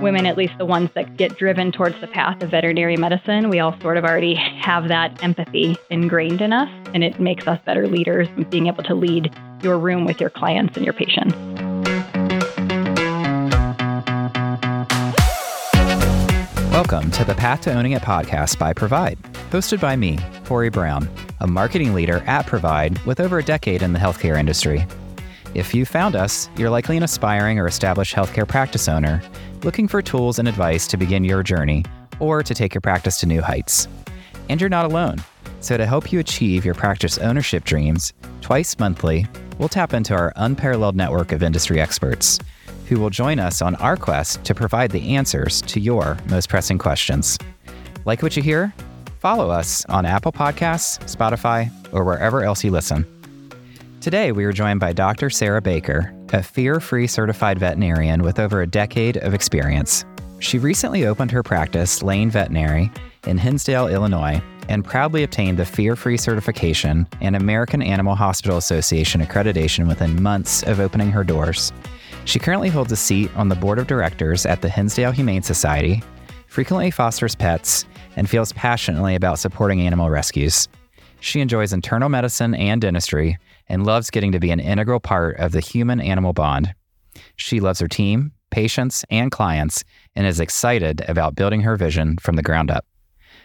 women, at least the ones that get driven towards the path of veterinary medicine, we all sort of already have that empathy ingrained in us, and it makes us better leaders being able to lead your room with your clients and your patients. Welcome to the Path to Owning It podcast by Provide, hosted by me, Corey Brown, a marketing leader at Provide with over a decade in the healthcare industry. If you found us, you're likely an aspiring or established healthcare practice owner looking for tools and advice to begin your journey or to take your practice to new heights. And you're not alone. So, to help you achieve your practice ownership dreams, twice monthly, we'll tap into our unparalleled network of industry experts who will join us on our quest to provide the answers to your most pressing questions. Like what you hear? Follow us on Apple Podcasts, Spotify, or wherever else you listen. Today, we are joined by Dr. Sarah Baker, a fear free certified veterinarian with over a decade of experience. She recently opened her practice, Lane Veterinary, in Hinsdale, Illinois, and proudly obtained the Fear Free certification and American Animal Hospital Association accreditation within months of opening her doors. She currently holds a seat on the board of directors at the Hinsdale Humane Society, frequently fosters pets, and feels passionately about supporting animal rescues. She enjoys internal medicine and dentistry and loves getting to be an integral part of the human animal bond. She loves her team, patients, and clients and is excited about building her vision from the ground up.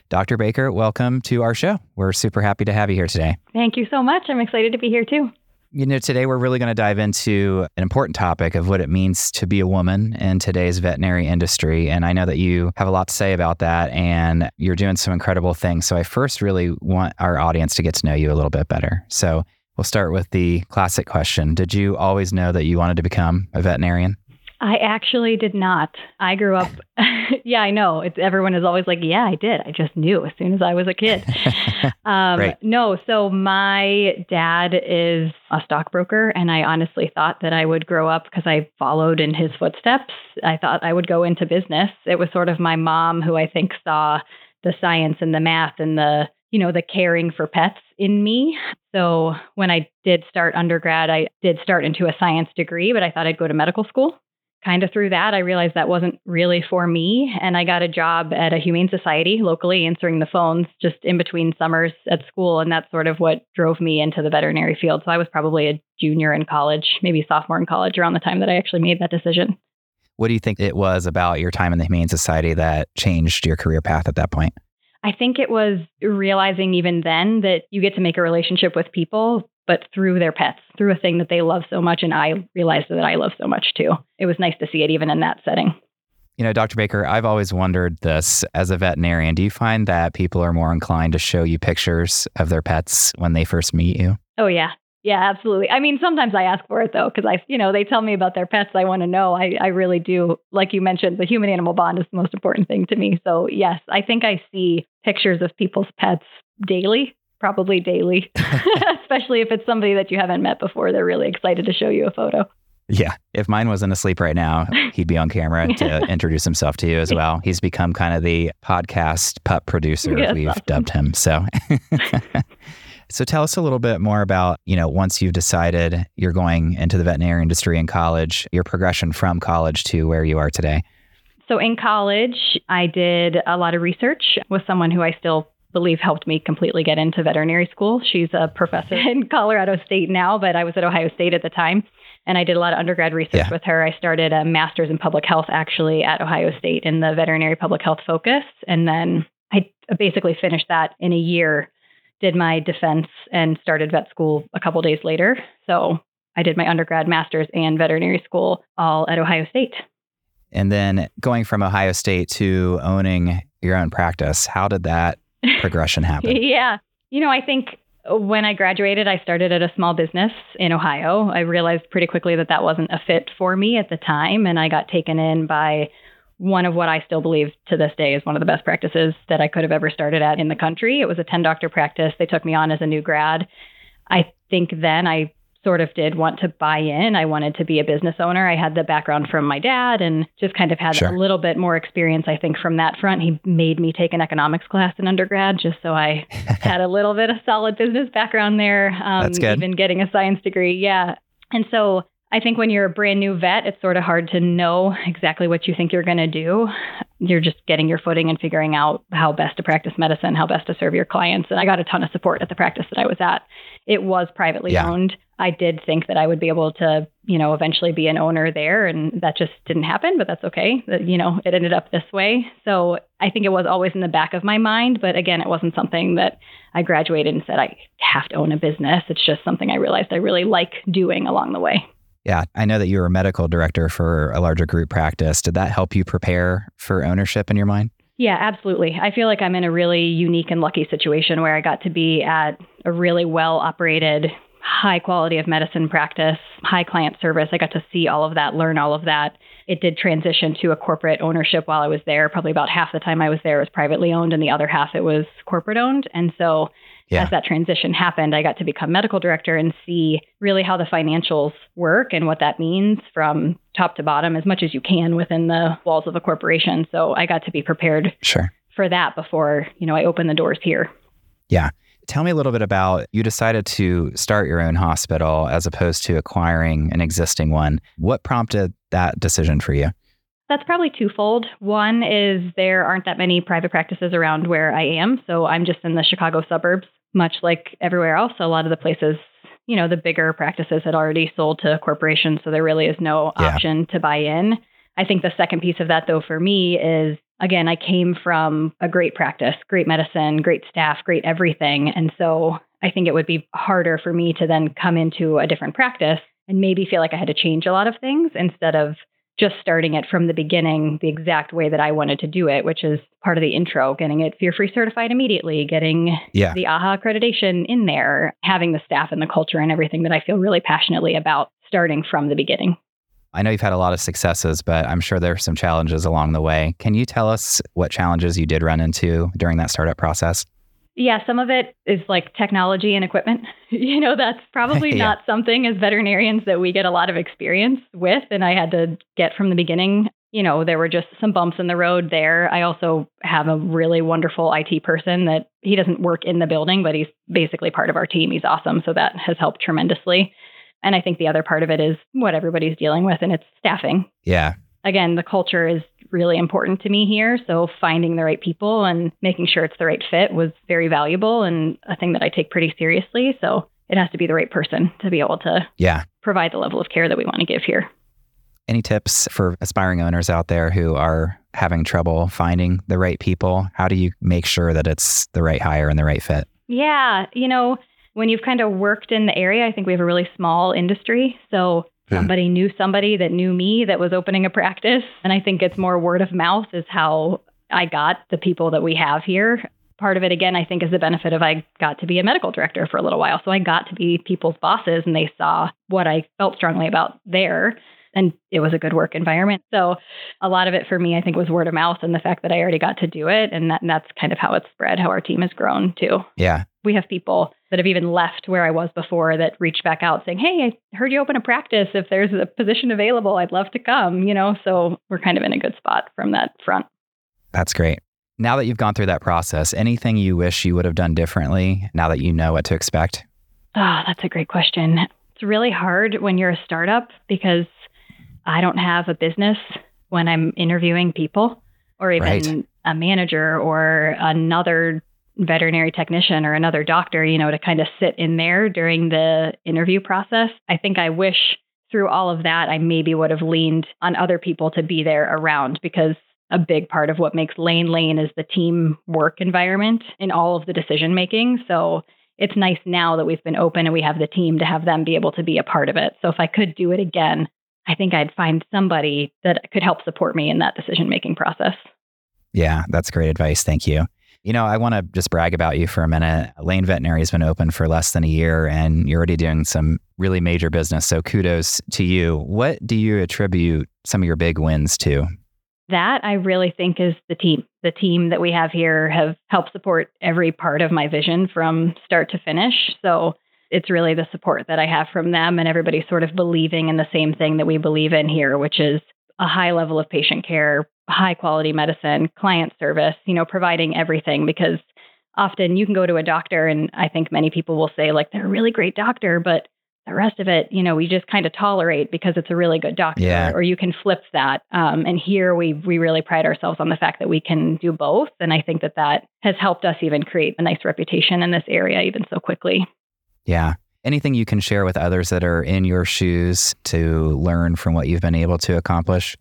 Dr. Baker, welcome to our show. We're super happy to have you here today. Thank you so much. I'm excited to be here too. You know, today we're really going to dive into an important topic of what it means to be a woman in today's veterinary industry. And I know that you have a lot to say about that and you're doing some incredible things. So I first really want our audience to get to know you a little bit better. So we'll start with the classic question Did you always know that you wanted to become a veterinarian? I actually did not. I grew up, yeah, I know. It's everyone is always like, yeah, I did. I just knew as soon as I was a kid. um, right. No, so my dad is a stockbroker, and I honestly thought that I would grow up because I followed in his footsteps. I thought I would go into business. It was sort of my mom who I think saw the science and the math and the you know, the caring for pets in me. So when I did start undergrad, I did start into a science degree, but I thought I'd go to medical school kind of through that, I realized that wasn't really for me. And I got a job at a humane society locally, answering the phones just in between summers at school. And that's sort of what drove me into the veterinary field. So I was probably a junior in college, maybe sophomore in college around the time that I actually made that decision. What do you think it was about your time in the Humane Society that changed your career path at that point? I think it was realizing even then that you get to make a relationship with people but through their pets, through a thing that they love so much. And I realized that I love so much too. It was nice to see it even in that setting. You know, Dr. Baker, I've always wondered this as a veterinarian. Do you find that people are more inclined to show you pictures of their pets when they first meet you? Oh, yeah. Yeah, absolutely. I mean, sometimes I ask for it though, because I, you know, they tell me about their pets. I want to know. I, I really do. Like you mentioned, the human animal bond is the most important thing to me. So, yes, I think I see pictures of people's pets daily probably daily, especially if it's somebody that you haven't met before. They're really excited to show you a photo. Yeah. If mine wasn't asleep right now, he'd be on camera to introduce himself to you as well. He's become kind of the podcast pup producer, yes, we've awesome. dubbed him. So. So tell us a little bit more about, you know, once you've decided you're going into the veterinary industry in college, your progression from college to where you are today. So in college, I did a lot of research with someone who I still believe helped me completely get into veterinary school. She's a professor in Colorado State now, but I was at Ohio State at the time. And I did a lot of undergrad research yeah. with her. I started a master's in public health actually at Ohio State in the veterinary public health focus. And then I basically finished that in a year, did my defense, and started vet school a couple days later. So I did my undergrad, master's, and veterinary school all at Ohio State. And then going from Ohio State to owning your own practice, how did that progression happen? yeah. You know, I think when I graduated, I started at a small business in Ohio. I realized pretty quickly that that wasn't a fit for me at the time. And I got taken in by one of what I still believe to this day is one of the best practices that I could have ever started at in the country. It was a 10 doctor practice. They took me on as a new grad. I think then I sort of did want to buy in. I wanted to be a business owner. I had the background from my dad and just kind of had sure. a little bit more experience, I think, from that front. He made me take an economics class in undergrad just so I had a little bit of solid business background there. Um, That's good. Even getting a science degree. Yeah. And so I think when you're a brand new vet, it's sort of hard to know exactly what you think you're going to do. You're just getting your footing and figuring out how best to practice medicine, how best to serve your clients. And I got a ton of support at the practice that I was at. It was privately yeah. owned. I did think that I would be able to, you know, eventually be an owner there, and that just didn't happen. But that's okay. You know, it ended up this way. So I think it was always in the back of my mind. But again, it wasn't something that I graduated and said I have to own a business. It's just something I realized I really like doing along the way. Yeah, I know that you were a medical director for a larger group practice. Did that help you prepare for ownership in your mind? Yeah, absolutely. I feel like I'm in a really unique and lucky situation where I got to be at a really well operated, high quality of medicine practice, high client service. I got to see all of that, learn all of that. It did transition to a corporate ownership while I was there. Probably about half the time I was there was privately owned, and the other half it was corporate owned. And so yeah. as that transition happened, I got to become medical director and see really how the financials work and what that means from top to bottom as much as you can within the walls of a corporation. So I got to be prepared sure. for that before, you know, I opened the doors here. Yeah. Tell me a little bit about you decided to start your own hospital as opposed to acquiring an existing one. What prompted that decision for you? That's probably twofold. One is there aren't that many private practices around where I am. So I'm just in the Chicago suburbs, much like everywhere else. A lot of the places, you know, the bigger practices had already sold to corporations. So there really is no yeah. option to buy in. I think the second piece of that, though, for me is again, I came from a great practice, great medicine, great staff, great everything. And so I think it would be harder for me to then come into a different practice and maybe feel like I had to change a lot of things instead of just starting it from the beginning the exact way that I wanted to do it, which is part of the intro, getting it fear free certified immediately, getting yeah. the AAHA accreditation in there, having the staff and the culture and everything that I feel really passionately about starting from the beginning. I know you've had a lot of successes, but I'm sure there are some challenges along the way. Can you tell us what challenges you did run into during that startup process? Yeah, some of it is like technology and equipment. You know, that's probably yeah. not something as veterinarians that we get a lot of experience with. And I had to get from the beginning. You know, there were just some bumps in the road there. I also have a really wonderful IT person that he doesn't work in the building, but he's basically part of our team. He's awesome. So that has helped tremendously. And I think the other part of it is what everybody's dealing with, and it's staffing. Yeah. Again, the culture is really important to me here. So finding the right people and making sure it's the right fit was very valuable and a thing that I take pretty seriously. So it has to be the right person to be able to yeah. provide the level of care that we want to give here. Any tips for aspiring owners out there who are having trouble finding the right people? How do you make sure that it's the right hire and the right fit? Yeah, you know, when you've kind of worked in the area, I think we have a really small industry. So Somebody knew somebody that knew me that was opening a practice. And I think it's more word of mouth is how I got the people that we have here. Part of it, again, I think is the benefit of I got to be a medical director for a little while. So I got to be people's bosses and they saw what I felt strongly about there. And it was a good work environment. So a lot of it for me, I think, was word of mouth and the fact that I already got to do it. And, that, and that's kind of how it's spread, how our team has grown too. Yeah we have people that have even left where I was before that reached back out saying, Hey, I heard you open a practice. If there's a position available, I'd love to come, you know? So we're kind of in a good spot from that front. That's great. Now that you've gone through that process, anything you wish you would have done differently now that you know what to expect? Oh, that's a great question. It's really hard when you're a startup because I don't have a business when I'm interviewing people or even right. a manager or another veterinary technician or another doctor, you know, to kind of sit in there during the interview process. I think I wish through all of that, I maybe would have leaned on other people to be there around because a big part of what makes Lane Lane is the team work environment in all of the decision making. So it's nice now that we've been open and we have the team to have them be able to be a part of it. So if I could do it again, I think I'd find somebody that could help support me in that decision making process. Yeah, that's great advice. Thank you. You know, I want to just brag about you for a minute. Lane Veterinary has been open for less than a year and you're already doing some really major business. So kudos to you. What do you attribute some of your big wins to? That I really think is the team. The team that we have here have helped support every part of my vision from start to finish. So it's really the support that I have from them and everybody sort of believing in the same thing that we believe in here, which is a high level of patient care, high quality medicine, client service, you know, providing everything because often you can go to a doctor and I think many people will say like they're a really great doctor, but the rest of it, you know, we just kind of tolerate because it's a really good doctor, yeah. or you can flip that. Um, and here we we really pride ourselves on the fact that we can do both, and I think that that has helped us even create a nice reputation in this area even so quickly. Yeah. Anything you can share with others that are in your shoes to learn from what you've been able to accomplish?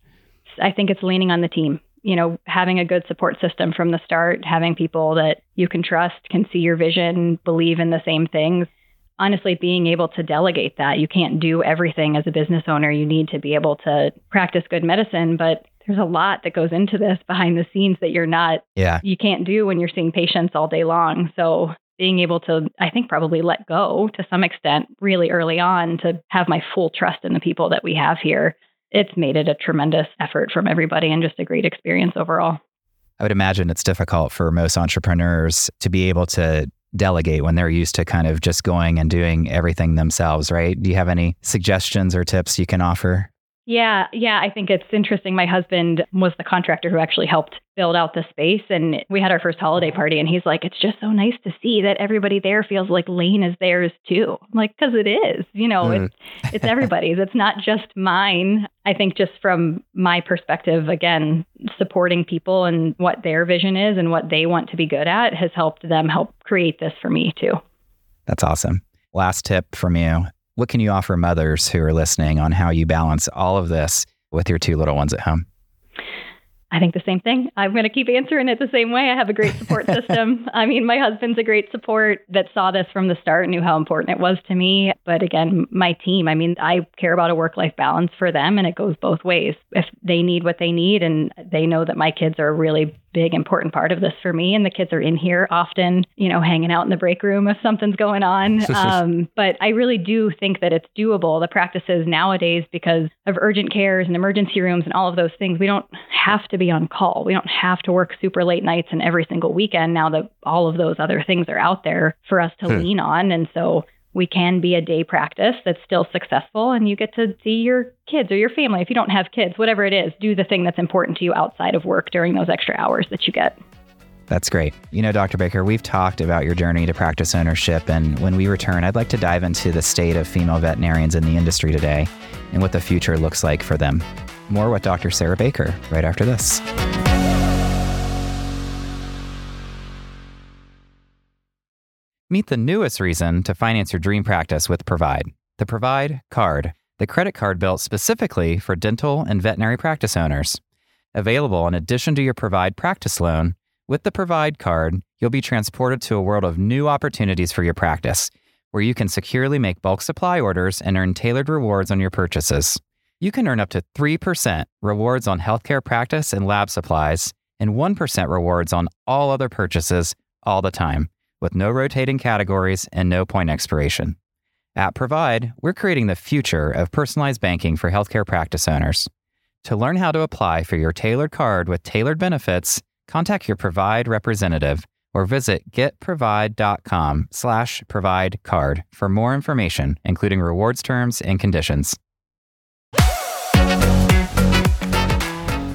I think it's leaning on the team. You know, having a good support system from the start, having people that you can trust, can see your vision, believe in the same things honestly being able to delegate that. You can't do everything as a business owner. You need to be able to practice good medicine, but there's a lot that goes into this behind the scenes that you're not yeah. you can't do when you're seeing patients all day long. So being able to I think probably let go to some extent really early on to have my full trust in the people that we have here. It's made it a tremendous effort from everybody and just a great experience overall. I would imagine it's difficult for most entrepreneurs to be able to delegate when they're used to kind of just going and doing everything themselves, right? Do you have any suggestions or tips you can offer? Yeah, yeah, I think it's interesting. My husband was the contractor who actually helped build out the space. And we had our first holiday party, and he's like, it's just so nice to see that everybody there feels like Lane is theirs too. I'm like, because it is, you know, mm. it's, it's everybody's. it's not just mine. I think just from my perspective, again, supporting people and what their vision is and what they want to be good at has helped them help create this for me too. That's awesome. Last tip from you. What can you offer mothers who are listening on how you balance all of this with your two little ones at home? I think the same thing. I'm going to keep answering it the same way. I have a great support system. I mean, my husband's a great support that saw this from the start, knew how important it was to me. But again, my team, I mean, I care about a work life balance for them, and it goes both ways. If they need what they need and they know that my kids are a really big, important part of this for me, and the kids are in here often, you know, hanging out in the break room if something's going on. Um, but I really do think that it's doable. The practices nowadays, because of urgent cares and emergency rooms and all of those things, we don't have to be on call. We don't have to work super late nights and every single weekend now that all of those other things are out there for us to hmm. lean on. And so we can be a day practice that's still successful and you get to see your kids or your family. If you don't have kids, whatever it is, do the thing that's important to you outside of work during those extra hours that you get. That's great. You know, Dr. Baker, we've talked about your journey to practice ownership. And when we return, I'd like to dive into the state of female veterinarians in the industry today and what the future looks like for them. More with Dr. Sarah Baker right after this. Meet the newest reason to finance your dream practice with Provide, the Provide Card, the credit card built specifically for dental and veterinary practice owners. Available in addition to your Provide practice loan, with the Provide Card, you'll be transported to a world of new opportunities for your practice, where you can securely make bulk supply orders and earn tailored rewards on your purchases. You can earn up to 3% rewards on healthcare practice and lab supplies, and 1% rewards on all other purchases all the time, with no rotating categories and no point expiration. At Provide, we're creating the future of personalized banking for healthcare practice owners. To learn how to apply for your tailored card with tailored benefits, contact your Provide representative or visit getprovide.com slash provide card for more information, including rewards terms and conditions.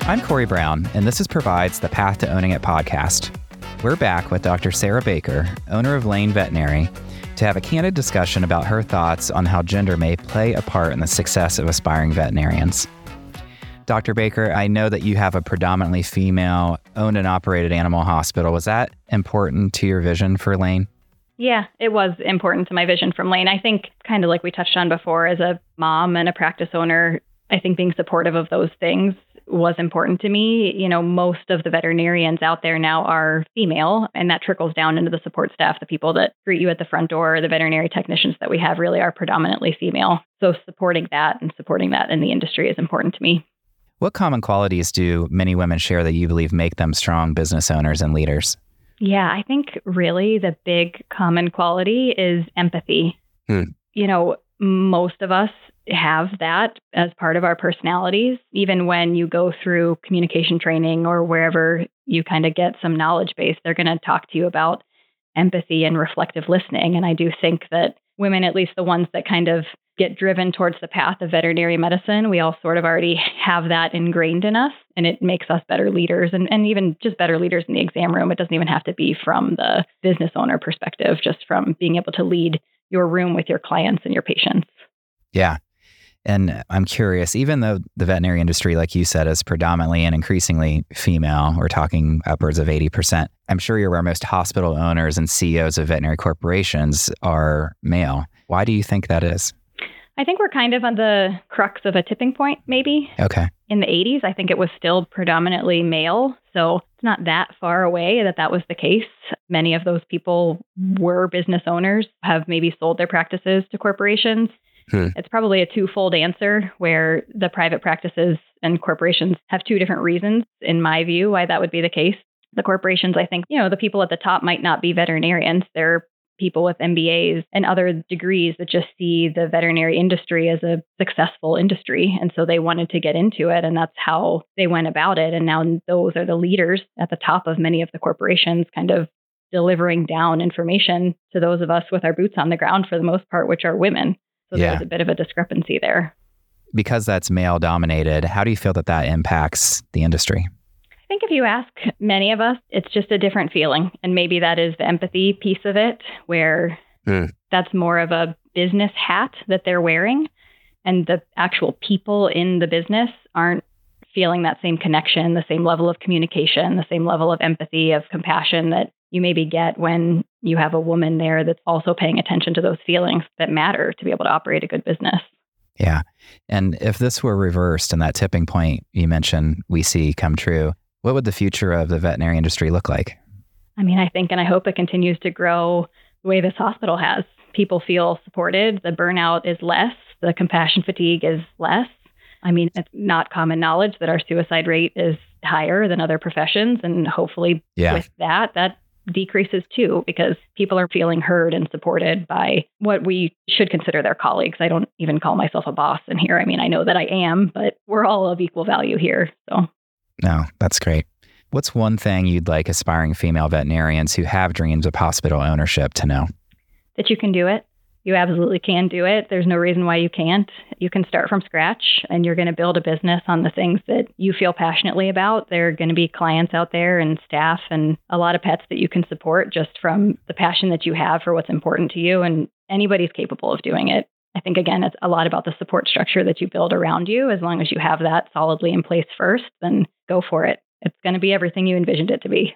I'm Corey Brown, and this is Provide's the Path to Owning It podcast. We're back with Dr. Sarah Baker, owner of Lane Veterinary, to have a candid discussion about her thoughts on how gender may play a part in the success of aspiring veterinarians. Dr. Baker, I know that you have a predominantly female owned and operated animal hospital. Was that important to your vision for Lane? Yeah, it was important to my vision from Lane. I think, kind of like we touched on before, as a mom and a practice owner, I think being supportive of those things was important to me. You know, most of the veterinarians out there now are female, and that trickles down into the support staff. The people that greet you at the front door, the veterinary technicians that we have really are predominantly female. So supporting that and supporting that in the industry is important to me. What common qualities do many women share that you believe make them strong business owners and leaders? Yeah, I think really the big common quality is empathy. Hmm. You know, most of us have that as part of our personalities. Even when you go through communication training or wherever you kind of get some knowledge base, they're going to talk to you about empathy and reflective listening. And I do think that women, at least the ones that kind of get driven towards the path of veterinary medicine, we all sort of already have that ingrained in us. And it makes us better leaders and, and even just better leaders in the exam room. It doesn't even have to be from the business owner perspective, just from being able to lead your room with your clients and your patients. Yeah. And I'm curious, even though the veterinary industry, like you said, is predominantly and increasingly female, we're talking upwards of 80%. I'm sure you're aware most hospital owners and CEOs of veterinary corporations are male. Why do you think that is? I think we're kind of on the crux of a tipping point, maybe. Okay. In the 80s, I think it was still predominantly male. So it's not that far away that that was the case. Many of those people were business owners, have maybe sold their practices to corporations. Hmm. It's probably a twofold answer where the private practices and corporations have two different reasons, in my view, why that would be the case. The corporations, I think, you know, the people at the top might not be veterinarians. They're people with MBAs and other degrees that just see the veterinary industry as a successful industry. And so they wanted to get into it. And that's how they went about it. And now those are the leaders at the top of many of the corporations, kind of delivering down information to those of us with our boots on the ground for the most part, which are women. So yeah. there's a bit of a discrepancy there. Because that's male dominated, how do you feel that that impacts the industry? I think if you ask many of us, it's just a different feeling. And maybe that is the empathy piece of it, where mm. that's more of a business hat that they're wearing. And the actual people in the business aren't feeling that same connection, the same level of communication, the same level of empathy, of compassion that you maybe get when you have a woman there that's also paying attention to those feelings that matter to be able to operate a good business. Yeah. And if this were reversed and that tipping point you mentioned we see come true, what would the future of the veterinary industry look like? I mean, I think and I hope it continues to grow the way this hospital has. People feel supported, the burnout is less, the compassion fatigue is less. I mean, it's not common knowledge that our suicide rate is higher than other professions. And hopefully, yeah. with that, that decreases too because people are feeling heard and supported by what we should consider their colleagues. I don't even call myself a boss in here. I mean, I know that I am, but we're all of equal value here. So, no, that's great. What's one thing you'd like aspiring female veterinarians who have dreams of hospital ownership to know? That you can do it. You absolutely can do it. There's no reason why you can't. You can start from scratch and you're going to build a business on the things that you feel passionately about. There are going to be clients out there and staff and a lot of pets that you can support just from the passion that you have for what's important to you. And anybody's capable of doing it. I think, again, it's a lot about the support structure that you build around you. As long as you have that solidly in place first, then go for it. It's going to be everything you envisioned it to be.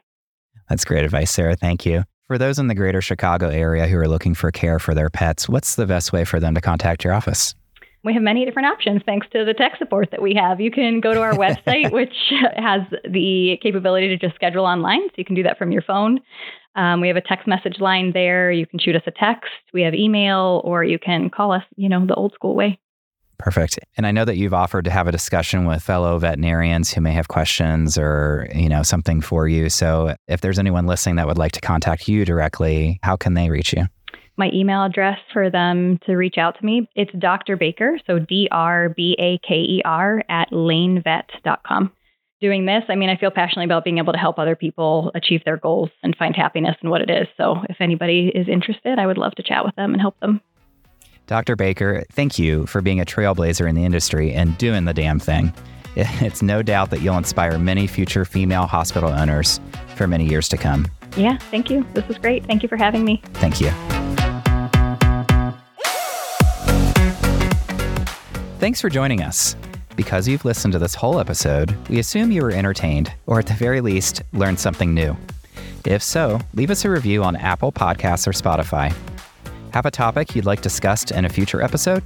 That's great advice, Sarah. Thank you. For those in the greater Chicago area who are looking for care for their pets, what's the best way for them to contact your office? We have many different options thanks to the tech support that we have. You can go to our website, which has the capability to just schedule online. So you can do that from your phone. Um, we have a text message line there. You can shoot us a text. We have email, or you can call us, you know, the old school way. Perfect. And I know that you've offered to have a discussion with fellow veterinarians who may have questions or, you know, something for you. So if there's anyone listening that would like to contact you directly, how can they reach you? My email address for them to reach out to me, it's Dr. Baker, so D R B A K E R at lanevet.com. Doing this, I mean, I feel passionately about being able to help other people achieve their goals and find happiness in what it is. So if anybody is interested, I would love to chat with them and help them. Dr. Baker, thank you for being a trailblazer in the industry and doing the damn thing. It's no doubt that you'll inspire many future female hospital owners for many years to come. Yeah, thank you. This was great. Thank you for having me. Thank you. Thanks for joining us. Because you've listened to this whole episode, we assume you were entertained, or at the very least, learned something new. If so, leave us a review on Apple Podcasts or Spotify. Have a topic you'd like discussed in a future episode?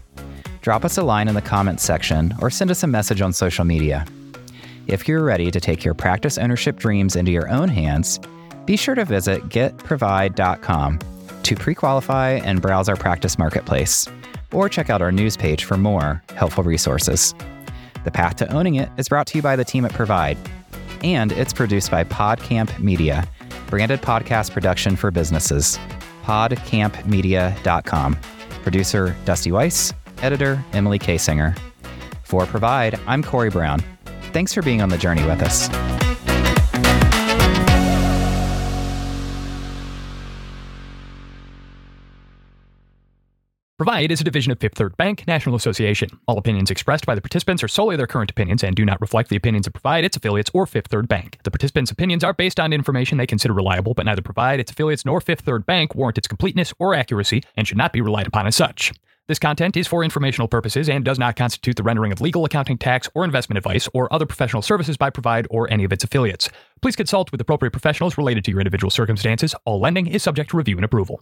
Drop us a line in the comments section or send us a message on social media. If you're ready to take your practice ownership dreams into your own hands, be sure to visit getprovide.com to pre qualify and browse our practice marketplace, or check out our news page for more helpful resources. The Path to Owning It is brought to you by the team at Provide, and it's produced by PodCamp Media, branded podcast production for businesses podcampmedia.com. Producer Dusty Weiss, editor Emily Kasinger. For Provide, I'm Corey Brown. Thanks for being on the journey with us. Provide is a division of Fifth Third Bank National Association. All opinions expressed by the participants are solely their current opinions and do not reflect the opinions of Provide, its affiliates, or Fifth Third Bank. The participants' opinions are based on information they consider reliable, but neither Provide, its affiliates, nor Fifth Third Bank warrant its completeness or accuracy and should not be relied upon as such. This content is for informational purposes and does not constitute the rendering of legal, accounting, tax, or investment advice or other professional services by Provide or any of its affiliates. Please consult with appropriate professionals related to your individual circumstances. All lending is subject to review and approval.